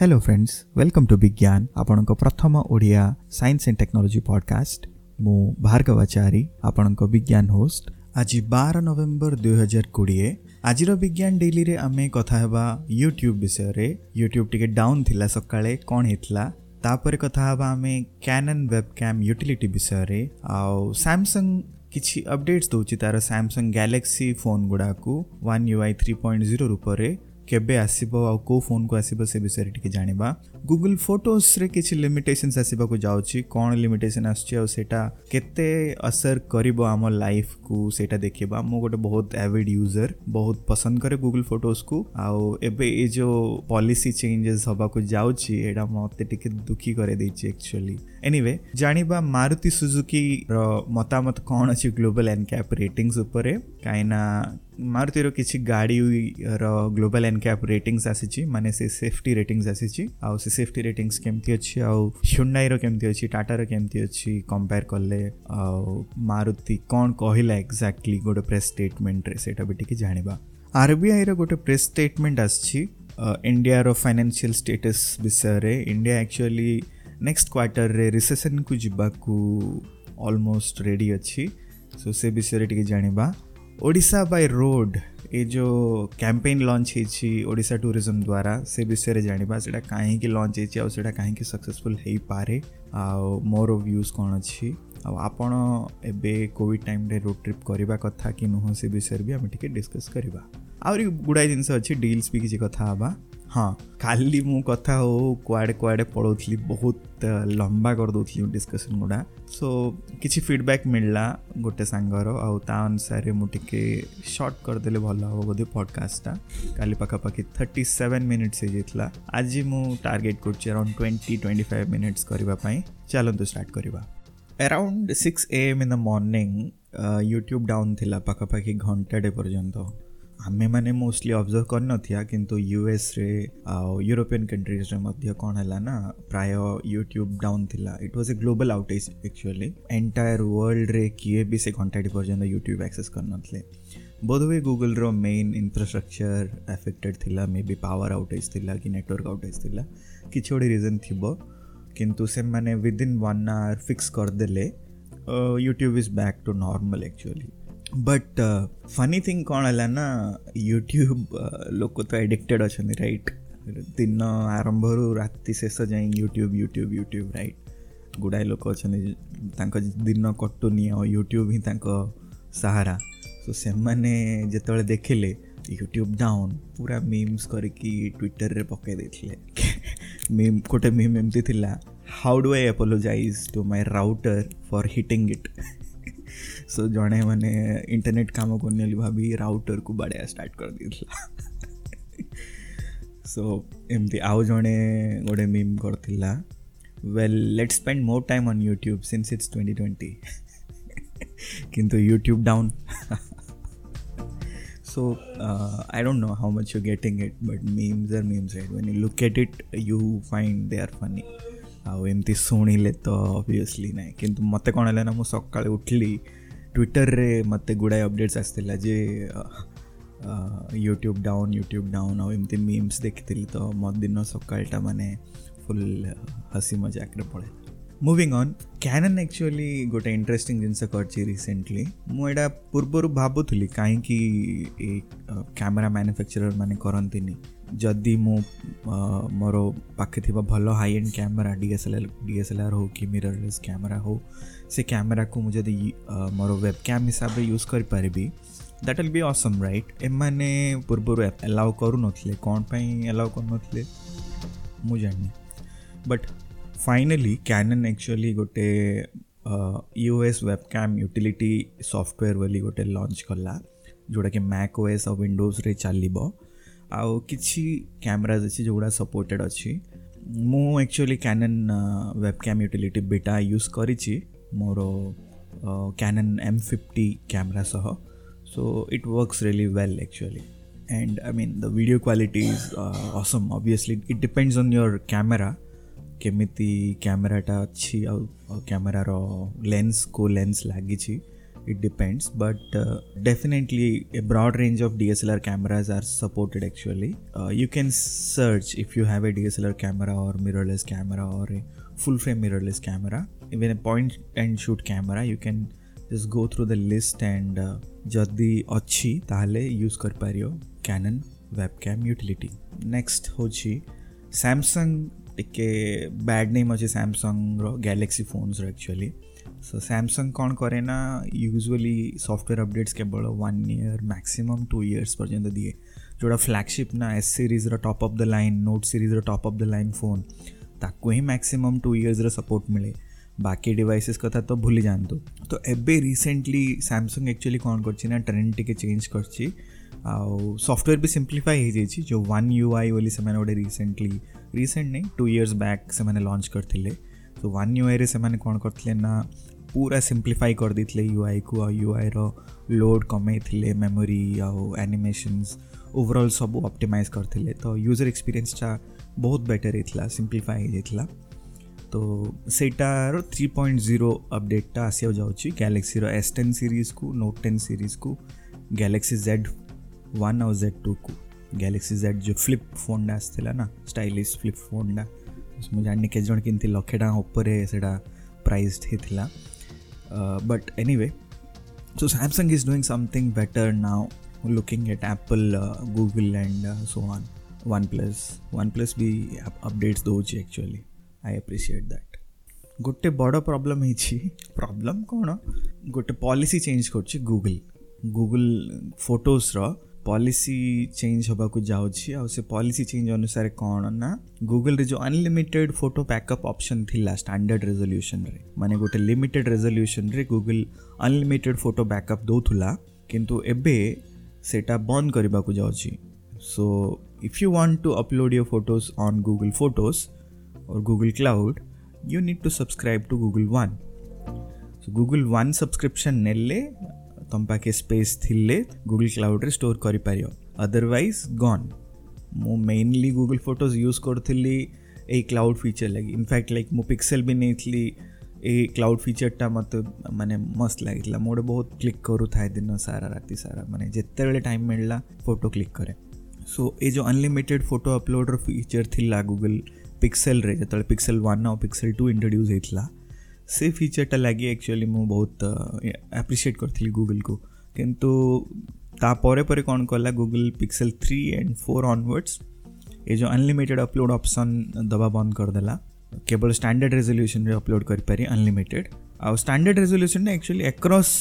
Hello friends welcome to ବିଜ୍ଞାନ ଆପଣଙ୍କ ପ୍ରଥମ Odia science and technology podcast ମୁଁ ଭାର୍ଗବାଚାରୀ ଆପଣଙ୍କ ବିଜ୍ଞାନ ହୋଷ୍ଟ ଆଜି ବାର ନଭେମ୍ବର ଦୁଇହଜାର କୋଡ଼ିଏ ଆଜିର ବିଜ୍ଞାନ ଡେଲିରେ ଆମେ କଥା ହେବା ୟୁଟ୍ୟୁବ୍ ବିଷୟରେ ୟୁଟ୍ୟୁବ୍ ଟିକେ ଡାଉନ୍ ଥିଲା ସକାଳେ କ'ଣ ହେଇଥିଲା ତାପରେ କଥା ହେବା ଆମେ କ୍ୟାନନ୍ ୱେବ୍ କ୍ୟାମ୍ ୟୁଟିଲିଟି ବିଷୟରେ ଆଉ ସାମସଙ୍ଗ କିଛି ଅପଡେଟ୍ସ ଦେଉଛି ତାର ସାମସଙ୍ଗ ଗ୍ୟାଲେକ୍ସି ଫୋନ୍ ଗୁଡ଼ାକୁ one U I three point zero ରୂପରେ କେବେ ଆସିବ ଆଉ କେଉଁ ଫୋନ୍କୁ ଆସିବ ସେ ବିଷୟରେ ଟିକେ ଜାଣିବା ଗୁଗୁଲ୍ ଫଟୋସ୍ରେ କିଛି ଲିମିଟେସନ୍ସ ଆସିବାକୁ ଯାଉଛି କ'ଣ ଲିମିଟେସନ୍ ଆସୁଛି ଆଉ ସେଇଟା କେତେ ଅସର କରିବ ଆମ ଲାଇଫ୍କୁ ସେଇଟା ଦେଖିବା ମୁଁ ଗୋଟେ ବହୁତ ଆଭିଡ୍ ୟୁଜର୍ ବହୁତ ପସନ୍ଦ କରେ ଗୁଗୁଲ୍ ଫଟୋସ୍କୁ ଆଉ ଏବେ ଏ ଯେଉଁ ପଲିସି ଚେଞ୍ଜେସ୍ ହେବାକୁ ଯାଉଛି ଏଇଟା ମୋତେ ଟିକେ ଦୁଃଖୀ କରେଇଦେଇଛି ଆକ୍ଚୁଆଲି ଏନିୱେ ଜାଣିବା ମାରୁତି ସୁଜୁକିର ମତାମତ କ'ଣ ଅଛି ଗ୍ଲୋବାଲ୍ ଏନ୍କ୍ୟାପ୍ ରେଟିଂସ୍ ଉପରେ କାହିଁକିନା ମାରୁତିର କିଛି ଗାଡ଼ିର ଗ୍ଲୋବାଲ୍ ଏନ୍କ୍ୟାପ୍ ରେଟିଂସ୍ ଆସିଛି ମାନେ ସେ ସେଫ୍ଟି ରେଟିଂସ୍ ଆସିଛି ଆଉ ସେ ସେଫ୍ଟି ରେଟିଂସ୍ କେମିତି ଅଛି ଆଉ ହ୍ୟୁଣ୍ଡାଇର କେମିତି ଅଛି ଟାଟାର କେମିତି ଅଛି କମ୍ପେୟାର କଲେ ଆଉ ମାରୁତି କ'ଣ କହିଲା ଏକ୍ଜାକ୍ଟଲି ଗୋଟେ ପ୍ରେସ୍ ଷ୍ଟେଟମେଣ୍ଟରେ ସେଇଟା ବି ଟିକେ ଜାଣିବା ଆର୍ବିଆଇର ଗୋଟେ ପ୍ରେସ୍ ଷ୍ଟେଟମେଣ୍ଟ ଆସିଛି ଇଣ୍ଡିଆର ଫାଇନାନ୍ସିଆଲ୍ ଷ୍ଟେଟସ୍ ବିଷୟରେ ଇଣ୍ଡିଆ ଆକ୍ଚୁଆଲି ନେକ୍ସଟ କ୍ୱାର୍ଟରରେ ରିସେସନ୍କୁ ଯିବାକୁ ଅଲମୋଷ୍ଟ ରେଡ଼ି ଅଛି ସୋ ସେ ବିଷୟରେ ଟିକେ ଜାଣିବା ଓଡ଼ିଶା ବାଇ ରୋଡ଼ ଏ ଯେଉଁ କ୍ୟାମ୍ପେନ୍ ଲଞ୍ଚ ହେଇଛି ଓଡ଼ିଶା ଟୁରିଜମ୍ ଦ୍ୱାରା ସେ ବିଷୟରେ ଜାଣିବା ସେଇଟା କାହିଁକି ଲଞ୍ଚ ହେଇଛି ଆଉ ସେଇଟା କାହିଁକି ସକ୍ସେସଫୁଲ୍ ହେଇପାରେ ଆଉ ମୋର ଭ୍ୟୁଜ୍ କ'ଣ ଅଛି ଆଉ ଆପଣ ଏବେ କୋଭିଡ଼ ଟାଇମ୍ରେ ରୋଡ଼ ଟ୍ରିପ୍ କରିବା କଥା କି ନୁହଁ ସେ ବିଷୟରେ ବି ଆମେ ଟିକେ ଡିସ୍କସ୍ କରିବା ଆହୁରି ଗୁଡ଼ାଏ ଜିନିଷ ଅଛି ଡିଲ୍ସ ବି କିଛି କଥା ହେବା ହଁ କାଲି ମୁଁ କଥା ହଉ କୁଆଡ଼େ କୁଆଡ଼େ ପଳାଉଥିଲି ବହୁତ ଲମ୍ବା କରିଦେଉଥିଲି ଡିସ୍କସନ୍ ଗୁଡ଼ା ସୋ କିଛି ଫିଡ଼ବ୍ୟାକ୍ ମିଳିଲା ଗୋଟେ ସାଙ୍ଗର ଆଉ ତା ଅନୁସାରେ ମୁଁ ଟିକେ ସର୍ଟ କରିଦେଲେ ଭଲ ହେବ ବୋଧେ ପଡ଼କାଷ୍ଟଟା କାଲି ପାଖାପାଖି ଥର୍ଟି ସେଭେନ୍ ମିନିଟ୍ସ ହେଇଯାଇଥିଲା ଆଜି ମୁଁ ଟାର୍ଗେଟ୍ କରୁଛି around twenty twenty five minutes କରିବା ପାଇଁ ଚାଲନ୍ତୁ ଷ୍ଟାର୍ଟ କରିବା around six A M in the morning YouTube down ଥିଲା ପାଖାପାଖି ଘଣ୍ଟାଟେ ପର୍ଯ୍ୟନ୍ତ ଆମେମାନେ ମୋଷ୍ଟଲି ଅବଜର୍ଭ କରିନଥିବା କିନ୍ତୁ ୟୁଏସ୍ରେ ଆଉ ୟୁରୋପିଆନ୍ କଣ୍ଟ୍ରିଜ୍ରେ ମଧ୍ୟ କ'ଣ ହେଲା ନା ପ୍ରାୟ ୟୁଟ୍ୟୁବ୍ ଡାଉନ୍ ଥିଲା it was a global outage actually entire ୱାର୍ଲଡ଼ରେ କିଏ ବି ସେ ଘଣ୍ଟାଟି ପର୍ଯ୍ୟନ୍ତ ୟୁଟ୍ୟୁବ୍ ଆକ୍ସେସ୍ କରିନଥିଲେ ବୋଧ ହୁଏ ଗୁଗୁଲ୍ର ମେନ୍ ଇନଫ୍ରାଷ୍ଟ୍ରକ୍ଚର୍ ଆଫେକ୍ଟେଡ଼୍ ଥିଲା ମେ ବି ପାୱାର ଆଉଟେଜ୍ ଥିଲା କି ନେଟୱାର୍କ ଆଉଟେଜ୍ ଥିଲା କିଛି ଗୋଟେ ରିଜନ୍ ଥିବ କିନ୍ତୁ ସେମାନେ ୱିଦିନ୍ ୱାନ୍ ଆୱାର୍ ଫିକ୍ସ କରିଦେଲେ YouTube is back to normal actually but funny thing ಕಾಣಲ್ಲನ YouTube ತೋ ಎಡಿಕ್ಟೆಡ್ ಅଛନ୍ତି ರೈಟ್ ଦିନ ଆରମ୍ଭରୁ ରାତି ଶେଷ ଯାଏଁ ୟୁଟ୍ୟୁବ୍ ୟୁଟ୍ୟୁବ୍ ୟୁଟ୍ୟୁବ୍ ରାଇଟ୍ ଗୁଡ଼ାଏ ଲୋକ ଅଛନ୍ତି ତାଙ୍କ ଦିନ କଟୁନି ଆଉ ୟୁଟ୍ୟୁବ୍ ହିଁ ତାଙ୍କ ସାହାରା ସୋ ସେମାନେ ଯେତେବେଳେ ଦେଖିଲେ ୟୁଟ୍ୟୁବ୍ ଡାଉନ୍ ପୁରା ମିମ୍ସ କରିକି ଟ୍ୱିଟର୍ରେ ପକାଇ ଦେଇଥିଲେ ମିମ୍ ଗୋଟେ ମିମ୍ ଏମିତି ଥିଲା how do I apologize to my router for hitting it so जणे मने इंटरनेट काम करने भाभी राउटर को बाड़े स्टार्ट कर दी सो एमती आउ जणे गोटे meme करथिला well let's spend more time on YouTube since it's 2020 किंतु YouTube down so uh, i don't know how much you're getting it but memes are memes right when you look at it you find they are funny ଆଉ ଏମିତି ଶୁଣିଲେ ତ obviously ନାହିଁ କିନ୍ତୁ ମୋତେ କ'ଣ ହେଲା ନା ମୁଁ ସକାଳେ ଉଠିଲି ಟ್ವಿಟ್ಟರ್ರೇ ಮತ್ತು ಗುಡಾಯ್ ಅಪ್ಡೇಟ್ಸ್ ಅಷ್ಟಿಲ್ಲ ಜೆ ಯೂಟ್ಯೂಬ್ ಡೌನ್ ಯೂಟ್ಯೂಬ್ ಡೌನ್ ಅವು ಎಮ್ತಿ ಮೀಮ್ಸ್ ଦେଖିଥିଲି ಮತ್ ದಿನ ସକାଳଟା ମାନେ ଫୁଲ୍ ହସି ମଜାକରେ ପଳାଏ ମୁଭିଂ ଅନ୍ କ୍ୟାନନ୍ ଆକ୍ଚୁଆଲି ଗୋଟେ ଇଣ୍ଟରେଷ୍ଟିଂ ଜିନିଷ କରିଛି ରିସେଣ୍ଟଲି ମୁଁ ଏଇଟା ପୂର୍ବରୁ ଭାବୁଥିଲି କାହିଁକି ଏ କ୍ୟାମେରା ମ୍ୟାନୁଫ୍ୟାକ୍ଚରର୍ ମାନେ କରନ୍ତିନି ଯଦି ମୁଁ ମୋର ପାଖରେ ଥିବା ଭଲ high end camera D S L L D S L R ହଉ କି ମିରର୍ଲେସ୍ କ୍ୟାମେରା ହଉ ସେ କ୍ୟାମେରାକୁ ମୁଁ ଯଦି ମୋର ୱେବ୍ କ୍ୟାମ୍ ହିସାବରେ ୟୁଜ୍ କରିପାରିବି that will be awesome right ଏମାନେ ପୂର୍ବରୁ ଆଲାଉ କରୁନଥିଲେ କ'ଣ ପାଇଁ ଆଲାଉ କରୁନଥିଲେ ମୁଁ ଜାଣିନି ବଟ୍ ଫାଇନାଲି କ୍ୟାନନ୍ ଆକ୍ଚୁଆଲି ଗୋଟେ U S web cam utility software ବୋଲି ଗୋଟେ ଲଞ୍ଚ କଲା ଯେଉଁଟାକି ମ୍ୟାକ୍ ଓଏସ୍ ଆଉ ୱିଣ୍ଡୋଜ୍ରେ ଚାଲିବ ଆଉ କିଛି କ୍ୟାମେରାଜ୍ ଅଛି ଯେଉଁଗୁଡ଼ା ସପୋର୍ଟେଡ଼୍ ଅଛି ମୁଁ actually Canon webcam utility beta use କରିଛି ମୋର କ୍ୟାନନ୍ ଏମ୍ ଫିଫ୍ଟି କ୍ୟାମେରା ସହ so it works really well actually and i mean the video quality is uh, awesome obviously it depends on your camera କେମିତି କ୍ୟାମେରାଟା ଅଛି ଆଉ କ୍ୟାମେରାର lens କେଉଁ lens ଲାଗିଛି it depends but uh, definitely a broad range of dslr cameras are supported actually uh, you can search if you have a dslr camera or mirrorless camera or a full frame mirrorless camera even a point and shoot camera you can just go through the list and uh, ଯଦି ଅଛି ତାହେଲେ use କରିପାରିବ Canon webcam utility next ହେଉଛି samsung ଟିକେ bad name ଅଛି ସାମସଙ୍ଗର galaxy ଫୋନ୍ସର actually so Samsung कोण करेना युजली सॉफ्टवेअर अपडेट्स केवळ one year maximum two years पर्यंत दिए जोडा फ्लॅगशिप ना S सिरीजर top of the line note सिरीजर top of the line phone ତାକୁ ହିଁ ମ୍ୟାକ୍ସିମମ୍ ଟୁ ଇୟର୍ସର ସପୋର୍ଟ ମିଳେ ବାକି ଡିଭାଇସେସ୍ କଥା ତ ଭୁଲି ଯାଆନ୍ତୁ ତ ଏବେ ରିସେଣ୍ଟଲି ସାମସଙ୍ଗ ଆକ୍ଚୁଆଲି କ'ଣ କରିଛି ନା ଟ୍ରେଣ୍ଡ ଟିକେ ଚେଞ୍ଜ କରିଛି ଆଉ ସଫ୍ଟୱେର୍ ବି ସିମ୍ପ୍ଲିଫାଏ ହେଇଯାଇଛି ଯେଉଁ ୱାନ୍ ୟୁ ଆଇ ବୋଲି ସେମାନେ ଗୋଟେ ରିସେଣ୍ଟଲି ରିସେଣ୍ଟ ନାହିଁ ଟୁ ଇୟର୍ସ ବ୍ୟାକ୍ ସେମାନେ ଲଞ୍ଚ କରିଥିଲେ तो ୱାନ୍ ୟୁଆଇରେ ସେମାନେ କ'ଣ କରିଥିଲେ ନା ପୁରା ସିମ୍ପ୍ଲିଫାଇ କରିଦେଇଥିଲେ ୟୁ ଆଇକୁ ଆଉ ୟୁ ଆଇର ଲୋଡ଼୍ କମେଇଥିଲେ ମେମୋରି ଆଉ ଆନିମେସନ୍ସ ଓଭରଅଲ୍ ସବୁ ଅପ୍ଟିମାଇଜ୍ କରିଥିଲେ ତ ୟୁଜର ଏକ୍ସପିରିଏନ୍ସଟା ବହୁତ ବେଟର୍ ହେଇଥିଲା ସିମ୍ପ୍ଲିଫାଏ ହେଇଯାଇଥିଲା ତ ସେଇଟାର ଥ୍ରୀ ପଏଣ୍ଟ ଜିରୋ ଅପଡ଼େଟ୍ଟା ଆସିବାକୁ ଯାଉଛି ଗ୍ୟାଲେକ୍ସିର ଏସ୍ ଟେନ୍ ସିରିଜ୍କୁ ନୋଟ୍ ଟେନ୍ ସିରିଜ୍କୁ ଗ୍ୟାଲେକ୍ସି ଜେଡ଼୍ ୱାନ୍ ଆଉ ଜେଡ଼୍ ଟୁକୁ ଗ୍ୟାଲେକ୍ସି ଜେଡ଼୍ ଯେଉଁ ଫ୍ଲିପ୍ ଫୋନ୍ଟା ଆସିଥିଲା ନା ଷ୍ଟାଇଲିସ୍ ଫ୍ଲିପ୍ ଫୋନ୍ଟା ମୁଁ ଜାଣିନି କେତେ ଜଣ କେମିତି ଲକ୍ଷେ ଟଙ୍କା ଉପରେ ସେଇଟା ପ୍ରାଇସ୍ଡ ହେଇଥିଲା but anyway so Samsung is doing something better now looking at Apple Google and so on OnePlus OnePlus B updates ଦେଉଛି ଆକ୍ଚୁଆଲି ଆଇ ଆପ୍ରିସିଏଟ୍ ଦ୍ୟାଟ୍ ଗୋଟେ ବଡ଼ ପ୍ରୋବ୍ଲେମ୍ ହେଇଛି ପ୍ରୋବ୍ଲେମ୍ କ'ଣ ଗୋଟେ ପଲିସି ଚେଞ୍ଜ କରୁଛି ଗୁଗୁଲ୍ ଗୁଗୁଲ୍ ଫଟୋସ୍ର policy change ହେବାକୁ ଯାଉଛି ଆଉ ସେ ପଲିସି ଚେଞ୍ଜ ଅନୁସାରେ କ'ଣ ନା ଗୁଗଲରେ ଯେଉଁ ଅନଲିମିଟେଡ୍ ଫଟୋ ବ୍ୟାକଅପ୍ ଅପସନ୍ ଥିଲା ଷ୍ଟାଣ୍ଡାର୍ଡ଼ ରେଜଲ୍ୟୁସନ୍ରେ ମାନେ ଗୋଟେ ଲିମିଟେଡ୍ ରେଜଲ୍ୟୁସନ୍ରେ ଗୁଗଲ ଅନଲିମିଟେଡ୍ ଫଟୋ ବ୍ୟାକଅପ୍ ଦେଉଥିଲା କିନ୍ତୁ ଏବେ ସେଇଟା ବନ୍ଦ କରିବାକୁ ଯାଉଛି so if you want to upload your photos on Google photos or Google cloud you need to subscribe to Google one so Google one subscription ନେଲେ तुम पाखे स्पेस थिले गूगल क्लाउड्रे स्टोर କରିପାରିବ ଅଦରୱାଇଜ୍ ଗନ୍ ମୁଁ ମେନଲି ଗୁଗୁଲ୍ ଫଟୋଜ୍ ୟୁଜ୍ କରୁଥିଲି ଏଇ cloud feature ଲାଗି ଇନଫ୍ୟାକ୍ଟ ଲାଇକ୍ ମୁଁ ପିକ୍ସେଲ୍ ବି ନେଇଥିଲି ଏଇ କ୍ଲାଉଡ୍ ଫିଚର୍ଟା ମୋତେ ମାନେ ମସ୍ତ ଲାଗିଥିଲା ମୁଁ ଗୋଟେ ବହୁତ କ୍ଲିକ୍ କରୁଥାଏ ଦିନ ସାରା ରାତି ସାରା ମାନେ ଯେତେବେଳେ ଟାଇମ୍ ମିଳିଲା ଫଟୋ କ୍ଲିକ୍ କରେ ସୋ ଏ ଯେଉଁ ଅନଲିମିଟେଡ଼୍ ଫଟୋ ଅପଲୋଡ଼ର ଫିଚର୍ ଥିଲା ଗୁଗୁଲ୍ ପିକ୍ସେଲ୍ରେ ଯେତେବେଳେ ପିକ୍ସେଲ୍ ୱାନ୍ ଆଉ ପିକ୍ସେଲ୍ ଟୁ ଇଣ୍ଟ୍ରୋଡ୍ୟୁସ୍ ହେଇଥିଲା ସେ ଫିଚର୍ଟା ଲାଗି ଆକ୍ଚୁଆଲି ମୁଁ ବହୁତ ଆପ୍ରିସିଏଟ୍ କରିଥିଲି ଗୁଗୁଲ୍କୁ କିନ୍ତୁ ତାପରେ ପରେ କ'ଣ କଲା Google Pixel three and four onwards ଏ ଯେଉଁ ଅନଲିମିଟେଡ଼୍ ଅପଲୋଡ଼ ଅପସନ୍ ଦେବା ବନ୍ଦ କରିଦେଲା କେବଳ ଷ୍ଟାଣ୍ଡାର୍ଡ଼ ରେଜଲ୍ୟୁସନ୍ରେ ଅପଲୋଡ଼ କରିପାରି ଅନଲିମିଟେଡ଼୍ ଆଉ ଷ୍ଟାଣ୍ଡାର୍ଡ଼ ରେଜଲ୍ୟୁସନ୍ଟା ଆକ୍ଚୁଆଲି ଆକ୍ରସ୍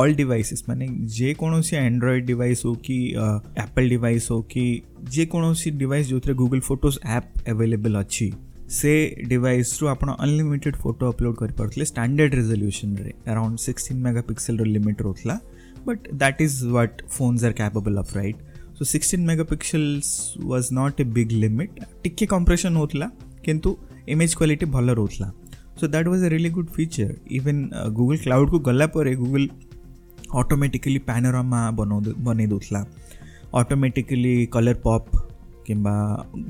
ଅଲ୍ ଡିଭାଇସେସ୍ ମାନେ ଯେକୌଣସି ଆଣ୍ଡ୍ରଏଡ଼୍ ଡିଭାଇସ୍ ହେଉ କି ଆପଲ୍ ଡିଭାଇସ୍ ହେଉ କି ଯେକୌଣସି ଡିଭାଇସ୍ ଯେଉଁଥିରେ ଗୁଗୁଲ୍ ଫଟୋଜ୍ ଆପ୍ ଆଭେଲେବଲ୍ ଅଛି ସେ ଡିଭାଇସ୍ରୁ ଆପଣ ଅନଲିମିଟେଡ଼ ଫଟୋ ଅପଲୋଡ଼ କରିପାରୁଥିଲେ ଷ୍ଟାଣ୍ଡାର୍ଡ଼ ରେଜଲ୍ୟୁସନ୍ରେ ଆରାଉଣ୍ଡ ସିକ୍ସଟିନ୍ ମେଗା ପିକ୍ସେଲ୍ର ଲିମିଟ୍ ରହୁଥିଲା but that is what phones are capable of right so sixteen megapixels was not a big limit ଟିକେ କମ୍ପ୍ରେସନ୍ ହେଉଥିଲା କିନ୍ତୁ ଇମେଜ୍ କ୍ୱାଲିଟି ଭଲ ରହୁଥିଲା so that was a really good feature even Google କ୍ଲାଉଡ଼କୁ ଗଲା ପରେ Google automatically ପ୍ୟାନୋରାମା ବନାଉ ବନେଇ ଦେଉଥିଲା ଅଟୋମେଟିକାଲି କଲର୍ ପପ୍ किंवा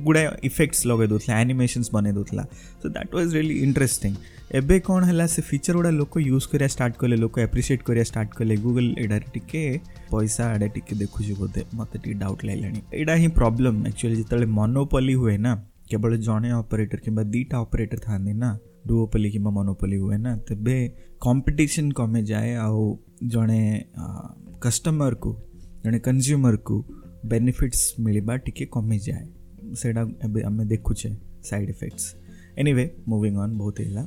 गुडाଏ ଇଫେକ୍ଟସ୍ ଲଗେଇ ଦେଉଥିଲା ଆନିମେସନ୍ସ ବନେଇ ଦେଉଥିଲା so that was really interesting ଏବେ କ'ଣ ହେଲା ସେ ଫିଚର୍ ଗୁଡ଼ା ଲୋକ ୟୁଜ୍ କରିବା ଷ୍ଟାର୍ଟ କଲେ ଲୋକ ଆପ୍ରିସିଏଟ୍ କରିବା ଷ୍ଟାର୍ଟ କଲେ ଗୁଗଲ୍ ଏଇଟାରେ ଟିକେ ପଇସା ଆଡ଼େ ଟିକେ ଦେଖୁଛି ବୋଧେ ମୋତେ ଟିକେ ଡାଉଟ୍ ଲାଗିଲାଣି ଏଇଟା ହିଁ ପ୍ରୋବ୍ଲେମ୍ ଆକ୍ଚୁଆଲି ଯେତେବେଳେ ମନୋପଲି ହୁଏ ନା କେବଳ ଜଣେ ଅପରେଟର୍ କିମ୍ବା ଦୁଇଟା ଅପରେଟର୍ ଥାନ୍ତି ନା ଡୁଓପଲି କିମ୍ବା ମନୋପଲି ହୁଏ ନା ତେବେ କମ୍ପିଟିସନ୍ କମିଯାଏ ଆଉ ଜଣେ କଷ୍ଟମର୍କୁ ଜଣେ କନ୍ଜ୍ୟୁମର୍କୁ ବେନିଫିଟ୍ସ ମିଳିବା ଟିକେ କମିଯାଏ ସେଇଟା ଏବେ ଆମେ ଦେଖୁଛେ side effects anyway moving on ବହୁତ ହେଲା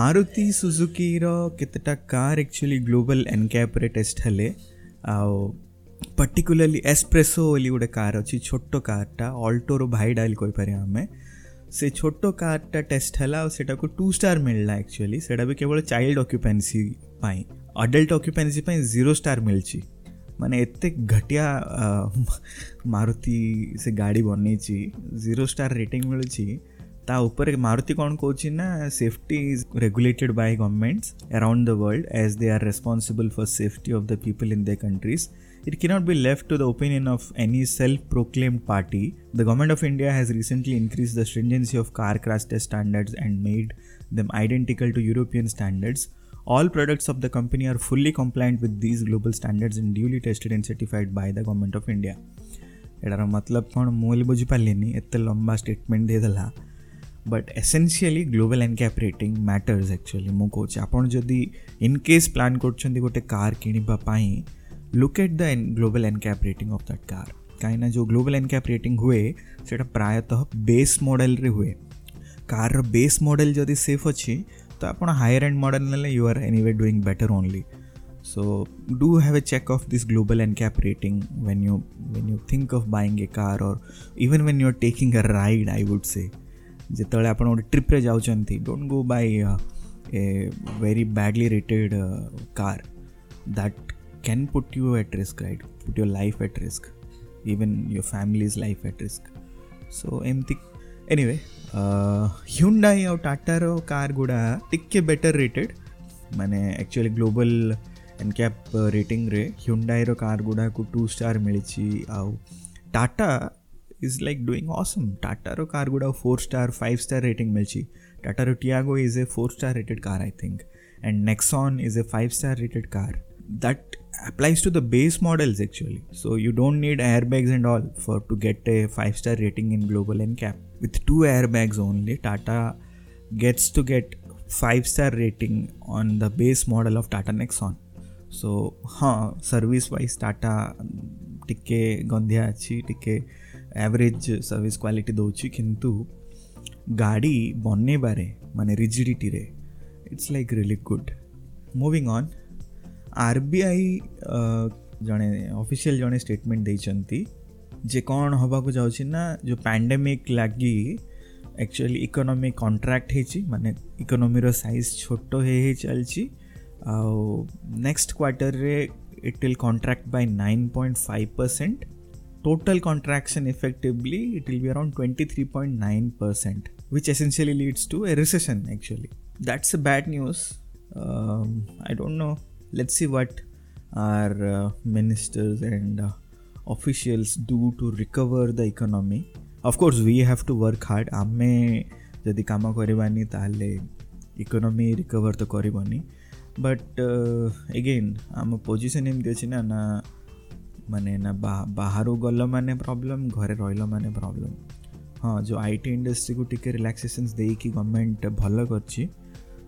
ମାରୁତି ସୁଜୁକିର କେତେଟା କାର୍ ଆକ୍ଚୁଆଲି ଗ୍ଲୋବାଲ୍ ଏନ୍କ୍ୟାପ୍ରେ ଟେଷ୍ଟ ହେଲେ ଆଉ ପର୍ଟିକୁଲାରଲି ଏସ୍ପ୍ରେସୋ ବୋଲି ଗୋଟେ କାର୍ ଅଛି ଛୋଟ କାର୍ଟା ଅଲ୍ଟୋର ଭାଇଡାଲ୍ କହିପାରିବା ଆମେ ସେ ଛୋଟ କାର୍ଟା ଟେଷ୍ଟ ହେଲା ଆଉ ସେଟାକୁ ଟୁ ଷ୍ଟାର୍ ମିଳିଲା ଆକ୍ଚୁଆଲି ସେଇଟା ବି କେବଳ ଚାଇଲ୍ଡ ଅକ୍ୟୁପାନ୍ସି ପାଇଁ ଆଡଲ୍ଟ ଅକ୍ୟୁପାନ୍ସି ପାଇଁ ଜିରୋ ଷ୍ଟାର୍ ମିଳିଛି मैंने इतने घटिया मारुति से गाड़ी बनई जीरो स्टार रेटिंग मिली ताऊपर ऊपर मारुति कौन कौन ना safety is regulated by governments around the world as they are responsible for safety of the people in the countries it can not be left to the opinion of any self proclaimed party the government of India has recently increase the stringency of car crash standards and made them identical to European standards All products of the company are fully compliant with these global standards and duly tested and certified by the government of India. ଏଟାର ମତଲବ କ'ଣ ମୁଁ ହେଲେ ବୁଝିପାରିଲିନି ଏତେ ଲମ୍ବା statement ଦେଇଦେଲା but essentially global NCAP rating matters actually ମୁଁ କହୁଛି ଆପଣ ଯଦି ଇନ୍ କେସ୍ ପ୍ଲାନ୍ କରୁଛନ୍ତି ଗୋଟେ କାର୍ କିଣିବା ପାଇଁ look at the global NCAP rating of that car କାହିଁକିନା ଯେଉଁ ଗ୍ଲୋବାଲ୍ ଏନ୍କ୍ୟାପ୍ ରେଟିଂ ହୁଏ ସେଇଟା ପ୍ରାୟତଃ ବେସ୍ ମଡ଼େଲ୍ରେ ହୁଏ କାର୍ର ବେସ୍ ମଡ଼େଲ୍ ଯଦି ସେଫ୍ ଅଛି તો आपण higher end model ને you are anyway doing better only so do have a check of this global ncap rating when you when you think of buying a car or even when you are taking a ride i would say ଯେତେବେଳେ ଆପଣ ଗୋଟେ ଟ୍ରିପ୍ରେ ଯାଉଛନ୍ତି don't go by a very badly rated car that can put you at risk right put your life at risk even your family's life at risk so ଏମିତି anyway Hyundai ಅವು ಟಾಟಾರೋ car ಕೂಡ ಟಿಕ್ಕೆ ಬೆಟರ್ ರೇಟೆಡ್ ಮನೆ actually global NCAP ರೇಟಿಂಗ್ರೆ ହ୍ୟୁଣ୍ଡାଇର car ଗୁଡ଼ାକୁ two star ମିଳିଛି ଆଉ Tata is like doing awesome ଟାଟାର car ଗୁଡ଼ା four star five star rating ମିଳିଛି ଟାଟାର Tiago is a four star rated car I think and Nexon is a five star rated car that applies to the base models actually. So you don't need airbags and all for to get a five star rating in global NCAP. With two airbags only, Tata gets to get five star rating on the base model of Tata Nexon. So हाँ service wise Tata ଟିକେ ଗନ୍ଧିଆ ଅଛି ଟିକେ average service quality ଦେଉଛି କିନ୍ତୁ ଗାଡ଼ି ବନେଇବାରେ ମାନେ ରିଜିଡ଼ିଟିରେ it's like really good moving on RBI जड़े अफिसील जड़े स्टेटमेंट दे कौन हाँ जाऊँ ना जो पैंडेमिक लग एक्चुअली इकोनॉमी कॉन्ट्रैक्ट हो माने इकोनॉमी रो साइज छोट हो चलती आउ नेक्स्ट क्वार्टर रे it will contract by 9.5 percent total contraction effectively it will be around 23.9 percent which essentially leads to a recession actually that's a bad news I don't know let's see what our uh, ministers and uh, officials do to recover the economy. Of course, we have to work hard. ଆମେ ଯଦି କାମ କରିବାନି ତାହେଲେ economy recover ତ କରିବନି but again ଆମ position ଏମିତି ଅଛି ନା ନା ମାନେ ନା ବାହାରୁ ଗଲ ମାନେ ପ୍ରୋବ୍ଲେମ୍ ଘରେ ରହିଲ ମାନେ ପ୍ରୋବ୍ଲେମ୍ ହଁ ଯେଉଁ ଆଇ ଟି ଇଣ୍ଡଷ୍ଟ୍ରିକୁ ଟିକେ ରିଲାକ୍ସେସନ୍ସ ଦେଇକି ଗଭର୍ଣ୍ଣମେଣ୍ଟ ଭଲ କରିଛି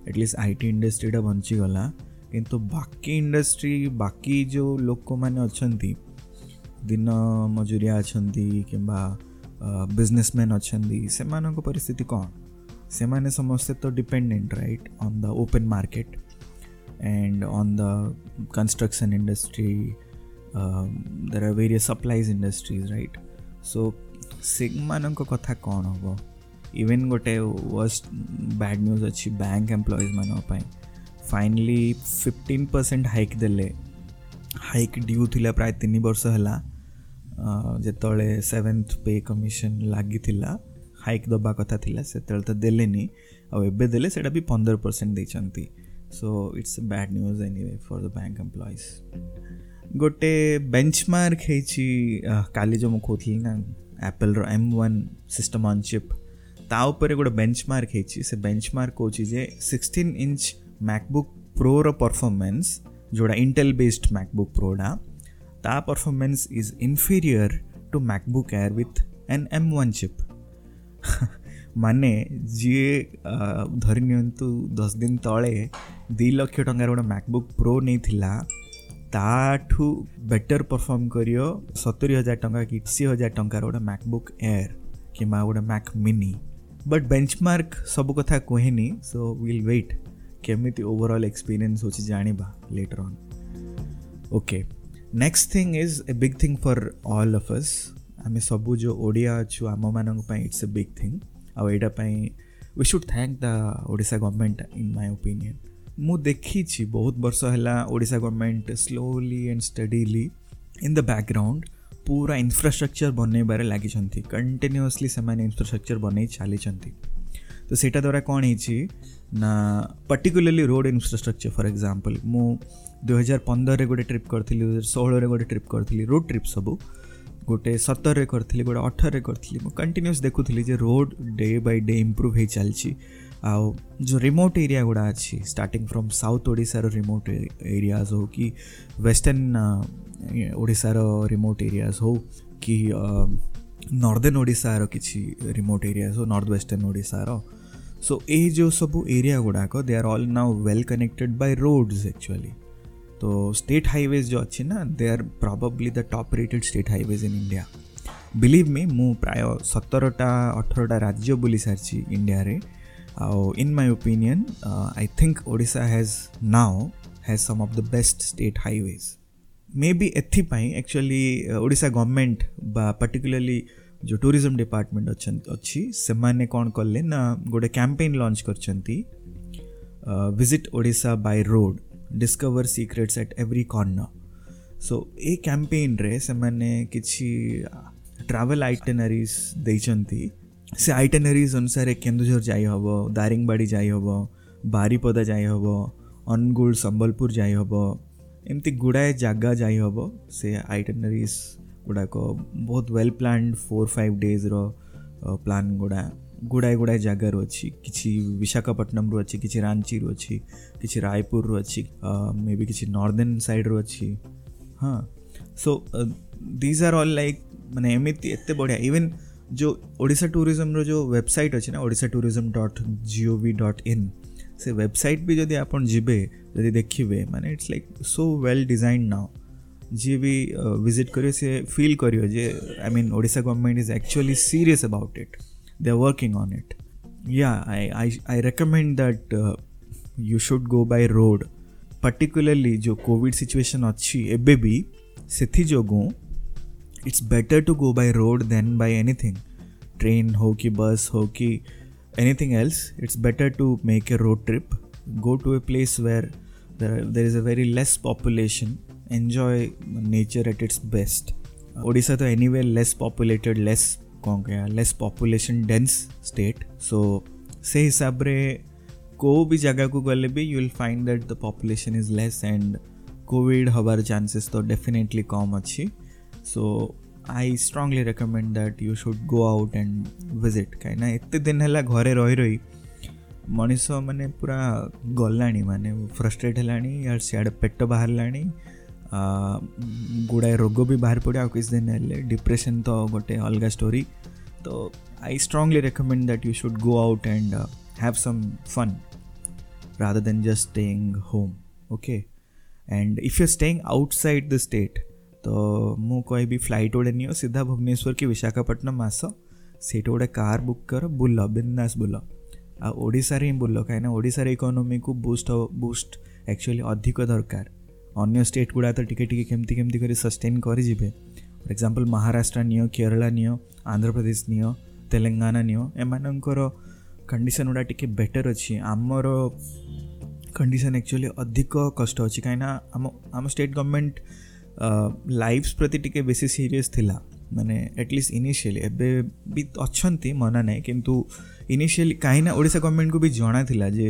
ଆଟଲିଷ୍ଟ ଆଇ ଟି ଇଣ୍ଡଷ୍ଟ୍ରିଟା ବଞ୍ଚିଗଲା କିନ୍ତୁ ବାକି ଇଣ୍ଡଷ୍ଟ୍ରି ବାକି ଯେଉଁ ଲୋକମାନେ ଅଛନ୍ତି ଦିନ ମଜୁରିଆ ଅଛନ୍ତି କିମ୍ବା ବିଜନେସମ୍ୟାନ୍ ଅଛନ୍ତି ସେମାନଙ୍କ ପରିସ୍ଥିତି କ'ଣ ସେମାନେ ସମସ୍ତେ ତ dependent right on the open market and on the construction industry there are various supplies industries right so ସେମାନଙ୍କ କଥା କ'ଣ ହେବ ଇଭେନ୍ ଗୋଟେ ୱାର୍ଷ୍ଟ ବ୍ୟାଡ଼୍ ନ୍ୟୁଜ୍ ଅଛି ବ୍ୟାଙ୍କ ଏମ୍ପ୍ଲୟିଜମାନଙ୍କ ପାଇଁ ଫାଇନାଲି ଫିଫ୍ଟିନ୍ ପରସେଣ୍ଟ ହାଇକ୍ ଦେଲେ ହାଇକ୍ ଡ୍ୟୁ ଥିଲା ପ୍ରାୟ ତିନି ବର୍ଷ ହେଲା ଯେତେବେଳେ ସେଭେନ୍ଥ ପେ କମିଶନ୍ ଲାଗିଥିଲା ହାଇକ୍ ଦେବା କଥା ଥିଲା ସେତେବେଳେ ତ ଦେଲେନି ଆଉ ଏବେ ଦେଲେ ସେଇଟା ବି ପନ୍ଦର ପରସେଣ୍ଟ ଦେଇଛନ୍ତି so it's bad news anyway for the bank employees ଗୋଟେ ବେଞ୍ଚମାର୍କ ହେଇଛି କାଲି ଯେଉଁ ମୁଁ କହୁଥିଲି ନା ଆପଲ୍ର M one system on chip ତା ଉପରେ ଗୋଟେ ବେଞ୍ଚମାର୍କ ହେଇଛି ସେ ବେଞ୍ଚମାର୍କ ହେଉଛି ଯେ sixteen inch MacBook Pro performance जोड़ा Intel based MacBook Pro डा ता performance is inferior to MacBook Air with an M1 chip ମାନେ ଯିଏ ଧରି ନିଅନ୍ତୁ ଦଶ ଦିନ ତଳେ ଦୁଇ ଲକ୍ଷ ଟଙ୍କାର ଗୋଟେ ମ୍ୟାକ୍ବୁକ୍ ପ୍ରୋ ନେଇଥିଲା ତାଠୁ ବେଟର୍ ପରଫର୍ମ କରିବ ସତୁରି ହଜାର ଟଙ୍କା କି ଅଶୀ ହଜାର ଟଙ୍କାର ଗୋଟେ ମ୍ୟାକ୍ବୁକ୍ ଏୟାର୍ କିମ୍ବା ଗୋଟେ ମ୍ୟାକ୍ ମିନି ବଟ୍ ବେଞ୍ଚମାର୍କ ସବୁ କଥା କୁହେନି ସୋ ୱିଲ୍ ୱେଟ୍ केमिति ओवरऑल एक्सपीरियंस होची जानिबा later on okay next thing is a big thing for all of us ଆମେ ସବୁ ଯେଉଁ ଓଡ଼ିଆ ଅଛୁ ଆମମାନଙ୍କ ପାଇଁ ଇଟ୍ସ ଏ ବିଗ୍ ଥିଙ୍ଗ ଆଉ ଏଇଟା ପାଇଁ we should thank the Odisha government in my opinion ମୁଁ ଦେଖିଛି ବହୁତ ବର୍ଷ ହେଲା Odisha government slowly and steadily in the background ପୁରା ଇନଫ୍ରାଷ୍ଟ୍ରକ୍ଚର୍ ବନେଇବାରେ ଲାଗିଛନ୍ତି କଣ୍ଟିନ୍ୟୁଅସ୍ଲି ସେମାନେ ଇନଫ୍ରାଷ୍ଟ୍ରକ୍ଚର୍ ବନେଇ ଚାଲିଛନ୍ତି ତ ସେଇଟା ଦ୍ୱାରା କ'ଣ ହେଇଛି ନା particularly road infrastructure for example ମୁଁ ଦୁଇହଜାର ପନ୍ଦରରେ ଗୋଟେ ଟ୍ରିପ୍ କରିଥିଲି ଦୁଇହଜାର ଷୋହଳରେ ଗୋଟେ ଟ୍ରିପ୍ କରିଥିଲି ରୋଡ଼ ଟ୍ରିପ୍ ସବୁ ଗୋଟେ ସତରରେ କରିଥିଲି ଗୋଟେ ଅଠରରେ କରିଥିଲି ମୁଁ କଣ୍ଟିନ୍ୟୁସ୍ ଦେଖୁଥିଲି ଯେ road day by day improve ହେଇ ଚାଲିଛି ଆଉ ଯେଉଁ ରିମୋଟ୍ ଏରିଆ ଗୁଡ଼ା ଅଛି ଷ୍ଟାର୍ଟିଂ ଫ୍ରମ୍ ସାଉଥ ଓଡ଼ିଶାର ରିମୋଟ୍ ଏରିଆଜ୍ ହଉ କି ୱେଷ୍ଟର୍ଣ୍ଣ ଓଡ଼ିଶାର ରିମୋଟ୍ ଏରିଆଜ୍ ହଉ କି ନର୍ଦର୍ଣ୍ଣ ଓଡ଼ିଶାର କିଛି ରିମୋଟ୍ ଏରିଆଜ୍ ହଉ ନର୍ଥ ୱେଷ୍ଟର୍ଣ୍ଣ ଓଡ଼ିଶାର सो ಈ ଯେଉଁ ସବୁ ଏରିଆ ଗୁଡ଼ାକ they are all now well connected by roads actually तो स्टेट हाइवेज जो अच्छी ना they are probably the top rated state highways in India believe me मु प्राय सतरटा अठरटा राज्य बुली सारी इंडिया रे आउ in my opinion I think Odisha has now has some of the best state highways maybe एथपाई actually Odisha government बा particularly जो tourism department ଅଛନ୍ତି ଅଛି ସେମାନେ କ'ଣ କଲେ ନା ଗୋଟେ କ୍ୟାମ୍ପେନ୍ ଲଞ୍ଚ କରିଛନ୍ତି visit Odisha by road discover secrets at every corner so ଏ କ୍ୟାମ୍ପେନ୍ରେ ସେମାନେ କିଛି ଟ୍ରାଭେଲ୍ ଆଇଟେନାରିଜ୍ ଦେଇଛନ୍ତି ସେ ଆଇଟେନାରିଜ୍ ଅନୁସାରେ କେନ୍ଦୁଝର ଯାଇହେବ ଦାରିଙ୍ଗବାଡ଼ି ଯାଇହେବ ବାରିପଦା ଯାଇହେବ ଅନୁଗୁଳ ସମ୍ବଲପୁର ଯାଇହେବ ଏମିତି ଗୁଡ଼ାଏ ଜାଗା ଯାଇହେବ ସେ ଆଇଟେନାରିଜ୍ ଗୁଡ଼ାକ ବହୁତ ୱେଲ୍ ପ୍ଲାନ୍ଡ ଫୋର୍ ଫାଇଭ୍ ଡେଜ୍ର ପ୍ଲାନ୍ ଗୁଡ଼ା ଗୁଡ଼ାଏ ଗୁଡ଼ାଏ ଜାଗାରୁ ଅଛି କିଛି ବିଶାଖାପଟ୍ଟନମରୁ ଅଛି କିଛି ରାଞ୍ଚିରୁ ଅଛି କିଛି ରାୟପୁରରୁ ଅଛି ମେ ବି କିଛି ନର୍ଦର୍ନ ସାଇଡ଼୍ରୁ ଅଛି ହଁ so these are all like ମାନେ ଏମିତି ଏତେ ବଢ଼ିଆ ଇଭେନ୍ ଯେଉଁ ଓଡ଼ିଶା ଟୁରିଜମ୍ର ଯେଉଁ ୱେବସାଇଟ୍ ଅଛି ନା Odisha tourism dot G O V dot in ସେ ୱେବସାଇଟ୍ ବି ଯଦି ଆପଣ ଯିବେ ଯଦି ଦେଖିବେ ମାନେ it's like so well design now जी भी विजिट करियो से फील करियो जे I mean Odisha government is actually serious about it they are working on it yeah I I I recommend that you should go by road particularly जो Covid situation अच्छी एबे भी सिथि जोगों it's better to go by road then by anything train हो कि bus हो कि anything else it's better to make a road trip go to a place where there is a very less population enjoy nature at its best Odisha तो anyway less populated कौन गया less population dense state so से हिसाब रे को भी जगह को गले भी you will find that the population is less and covid हबार चांसेस तो डेफिनेटली कम अच्छी so I strongly recommend that you should go out and visit कहीं एत दिन है घर रही रही मनीष मैंने पूरा गला मानने फ्रस्ट्रेट है सियाड़े पेट बाहर लाणी ଗୁଡ଼ାଏ ରୋଗ ବି ବାହାରି ପଡ଼େ ଆଉ କିଛି ଦିନ ହେଲେ ଡିପ୍ରେସନ୍ ତ ଗୋଟେ ଅଲଗା ଷ୍ଟୋରି ତ I strongly recommend that you should go out and have some fun rather than just staying home okay and if you're staying outside the state ତ ମୁଁ କହିବି ଫ୍ଲାଇଟ୍ ଗୋଟେ ନିଅ ସିଧା ଭୁବନେଶ୍ୱର କି ବିଶାଖାପଟ୍ଟନମ ଆସ ସେଇଠି ଗୋଟେ କାର୍ ବୁକ୍ କର ବୁଲ ବିନ୍ଦାସ ବୁଲ ଆଉ ଓଡ଼ିଶାରେ ହିଁ ବୁଲ କାହିଁକିନା ଓଡ଼ିଶାରେ ଇକୋନୋମିକୁ ବୁଷ୍ଟ ବୁଷ୍ଟ ଆକ୍ଚୁଆଲି ଅଧିକ ଦରକାର ଅନ୍ୟ ଷ୍ଟେଟ୍ ଗୁଡ଼ା ତ ଟିକେ ଟିକେ କେମିତି କେମିତି କରି ସଷ୍ଟେନ୍ କରିଯିବେ ଫର୍ ଏକ୍ଜାମ୍ପଲ୍ ମହାରାଷ୍ଟ୍ର ନିଅ କେରଳା ନିଅ ଆନ୍ଧ୍ରପ୍ରଦେଶ ନିଅ ତେଲେଙ୍ଗାନା ନିଅ ଏମାନଙ୍କର କଣ୍ଡିସନ୍ ଗୁଡ଼ା ଟିକେ ବେଟର୍ ଅଛି ଆମର କଣ୍ଡିସନ୍ ଆକ୍ଚୁଆଲି ଅଧିକ କଷ୍ଟ ଅଛି କାହିଁକିନା ଆମ ଆମ ଷ୍ଟେଟ୍ ଗଭର୍ଣ୍ଣମେଣ୍ଟ ଲାଇଫ୍ସ ପ୍ରତି ଟିକେ ବେଶୀ ସିରିୟସ୍ ଥିଲା ମାନେ ଆଟଲିଷ୍ଟ ଇନିସିଆଲି ଏବେ ବି ଅଛନ୍ତି ମନା ନାହିଁ କିନ୍ତୁ ଇନିସିଆଲି କାହିଁକିନା ଓଡ଼ିଶା ଗଭର୍ଣ୍ଣମେଣ୍ଟକୁ ବି ଜଣାଥିଲା ଯେ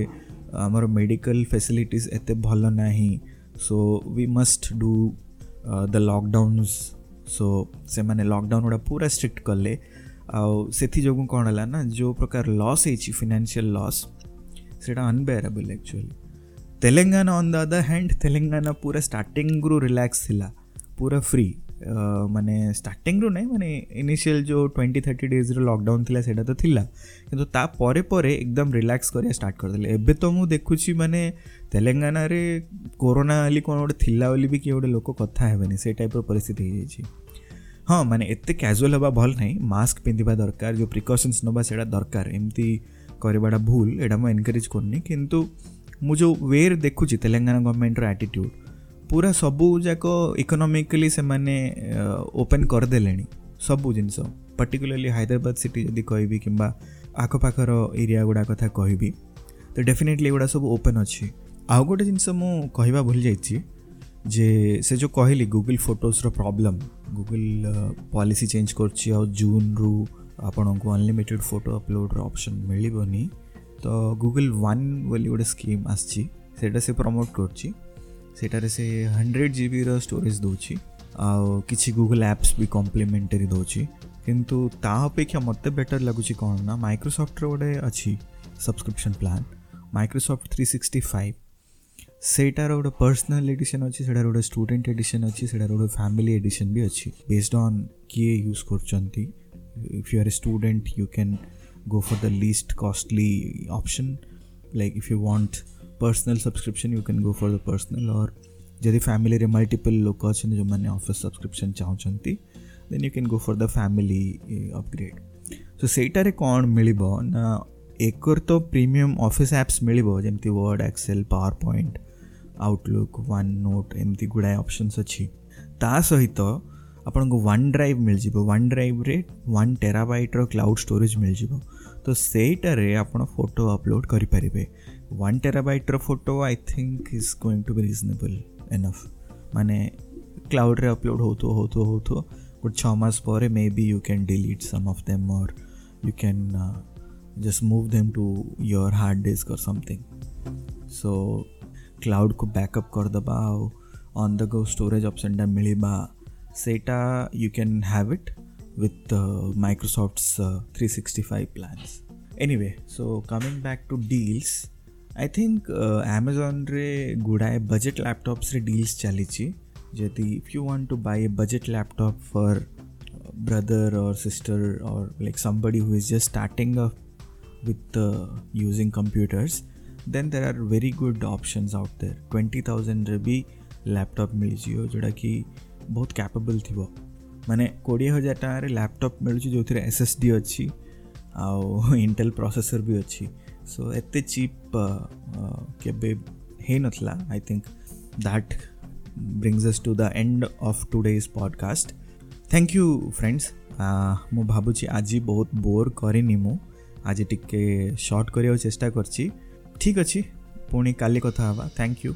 ଆମର ମେଡ଼ିକାଲ ଫେସିଲିଟିଜ୍ ଏତେ ଭଲ ନାହିଁ so we must do the lockdowns so ସେମାନେ ଲକଡାଉନ୍ ଗୁଡ଼ା ପୁରା ଷ୍ଟ୍ରିକ୍ଟ କଲେ ଆଉ ସେଥିଯୋଗୁଁ କ'ଣ ହେଲା ନା ଯେଉଁ ପ୍ରକାର ଲସ୍ ହେଇଛି ଫିନାନ୍ସିଆଲ୍ ଲସ୍ ସେଇଟା unbearable actually Telangana on the other hand Telangana ପୁରା ଷ୍ଟାର୍ଟିଂରୁ ରିଲାକ୍ସ ଥିଲା ପୁରା ଫ୍ରି ମାନେ ଷ୍ଟାର୍ଟିଂରୁ ନାହିଁ ମାନେ ଇନିସିଆଲ୍ ଯେଉଁ ଟ୍ୱେଣ୍ଟି ଥାର୍ଟି ଡେଜ୍ର ଲକଡାଉନ୍ ଥିଲା ସେଇଟା ତ ଥିଲା କିନ୍ତୁ ତାପରେ ପରେ ଏକଦମ୍ ରିଲାକ୍ସ କରିବା ଷ୍ଟାର୍ଟ କରିଦେଲେ ଏବେ ତ ମୁଁ ଦେଖୁଛି ମାନେ ତେଲେଙ୍ଗାନାରେ କରୋନା ବୋଲି କ'ଣ ଗୋଟେ ଥିଲା ବୋଲି ବି କିଏ ଗୋଟେ ଲୋକ କଥା ହେବେନି ସେ ଟାଇପ୍ର ପରିସ୍ଥିତି ହେଇଯାଇଛି ହଁ ମାନେ ଏତେ କ୍ୟାଜୁଆଲ୍ ହେବା ଭଲ ନାହିଁ ମାସ୍କ ପିନ୍ଧିବା ଦରକାର ଯେଉଁ ପ୍ରିକସନ୍ସ ନେବା ସେଇଟା ଦରକାର ଏମିତି କରିବାଟା ଭୁଲ ଏଇଟା ମୁଁ ଏନକରେଜ୍ କରୁନି କିନ୍ତୁ ମୁଁ ଯେଉଁ ୱେରେ ଦେଖୁଛି ତେଲେଙ୍ଗାନା ଗଭର୍ଣ୍ଣମେଣ୍ଟର ଆଟିଟ୍ୟୁଡ଼୍ ପୁରା ସବୁ ଯାକ ଇକୋନୋମିକାଲି ସେମାନେ ଓପେନ୍ କରିଦେଲେଣି ସବୁ ଜିନିଷ ପର୍ଟିକୁଲାରଲି ହାଇଦ୍ରାବାଦ ସିଟି ଯଦି କହିବି କିମ୍ବା ଆଖପାଖର ଏରିଆ ଗୁଡ଼ା କଥା କହିବି ତ ଡେଫିନେଟଲି ଏଗୁଡ଼ା ସବୁ ଓପେନ୍ ଅଛି ଆଉ ଗୋଟେ ଜିନିଷ ମୁଁ କହିବା ଭୁଲି ଯାଇଛି ଯେ ସେ ଯେଉଁ କହିଲି ଗୁଗୁଲ୍ ଫଟୋସ୍ର ପ୍ରୋବ୍ଲେମ୍ ଗୁଗୁଲ୍ ପଲିସି ଚେଞ୍ଜ କରୁଛି ଆଉ ଜୁନ୍ରୁ ଆପଣଙ୍କୁ ଅନଲିମିଟେଡ଼ ଫଟୋ ଅପଲୋଡ଼ର ଅପସନ୍ ମିଳିବନି ତ ଗୁଗୁଲ୍ ୱାନ୍ ବୋଲି ଗୋଟେ ସ୍କିମ୍ ଆସିଛି ସେଇଟା ସେ ପ୍ରମୋଟ୍ କରୁଛି ସେଠାରେ ସେ ହଣ୍ଡ୍ରେଡ଼ ଜିବିର ଷ୍ଟୋରେଜ୍ ଦେଉଛି ଆଉ କିଛି ଗୁଗଲ୍ ଆପ୍ସ ବି କମ୍ପ୍ଲିମେଣ୍ଟାରୀ ଦେଉଛି କିନ୍ତୁ ତା ଅପେକ୍ଷା ମୋତେ ବେଟର୍ ଲାଗୁଛି କ'ଣ ନା ମାଇକ୍ରୋସଫ୍ଟର ଗୋଟେ ଅଛି subscription plan Microsoft three sixty five ସେଇଟାର ଗୋଟେ ପର୍ସନାଲ୍ ଏଡ଼ିସନ୍ ଅଛି ସେଟାର ଗୋଟେ ଷ୍ଟୁଡେଣ୍ଟ ଏଡ଼ିସନ୍ ଅଛି ସେଟାର ଗୋଟେ ଫ୍ୟାମିଲି ଏଡ଼ିସନ୍ ବି ଅଛି ବେସ୍ଡ ଅନ୍ କିଏ ୟୁଜ୍ କରୁଛନ୍ତି if you are a student you can go for the least costly option like if you want personal subscription you can go for the personal और यदि family multiple लोक अच्छा जो मैंने अफिस् सब्सक्रिप्शन चाहते then you can go for the family upgrade so सेटारे कौन मिल एक तो प्रीमियम अफिस् एप्स मिल जमी word excel power point outlook one note M गुड़ाए अपसन्स अच्छी ता सहित आपन को वन ड्राइव मिल जाव वन ड्राइव रे वन टेराबाइट रो क्लाउड स्टोरेज मिल जाव तो सेटारे आप फोटो अपलोड करें one terabyte photo I think is going to be reasonable enough माने क्लाउड्रे अपलोड होतो होतो होतो बट छ मास पर maybe you can delete some of them or you can just move them to your hard disk or something so cloud को backup करदबा on the go storage option मिलवा सेटा you can have it with uh, Microsoft's uh, 365 plans. Anyway, so coming back to deals, I think Amazon गुड़ाए budget laptops deals चली जदि if you want to buy a budget laptop for brother or sister or like somebody who is just starting up with uh, using computers then there are very good options out there 20000 रे भी laptop मिलिଯିବ ଯେଉଁଟାକି ବହୁତ କ୍ୟାପେବଲ୍ ଥିବ ମାନେ କୋଡ଼ିଏ ହଜାର ଟଙ୍କାରେ laptop ମିଳୁଛି ଯେଉଁଥିରେ ଏସ୍ ଏସ୍ ଡି ଅଛି ଆଉ ଇଣ୍ଟେଲ୍ ପ୍ରୋସେସର୍ ବି ଅଛି सो एते चीप केबे हेनला I think that brings us to the end of today's podcast thank you friends ମୁଁ ଭାବୁଛି ଆଜି ବହୁତ ବୋର୍ କରିନି ମୁଁ ଆଜି ଟିକେ ସର୍ଟ କରିବାକୁ ଚେଷ୍ଟା କରିଛି ଠିକ୍ ଅଛି ପୁଣି କାଲି କଥା ହେବା thank you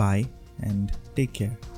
bye and take care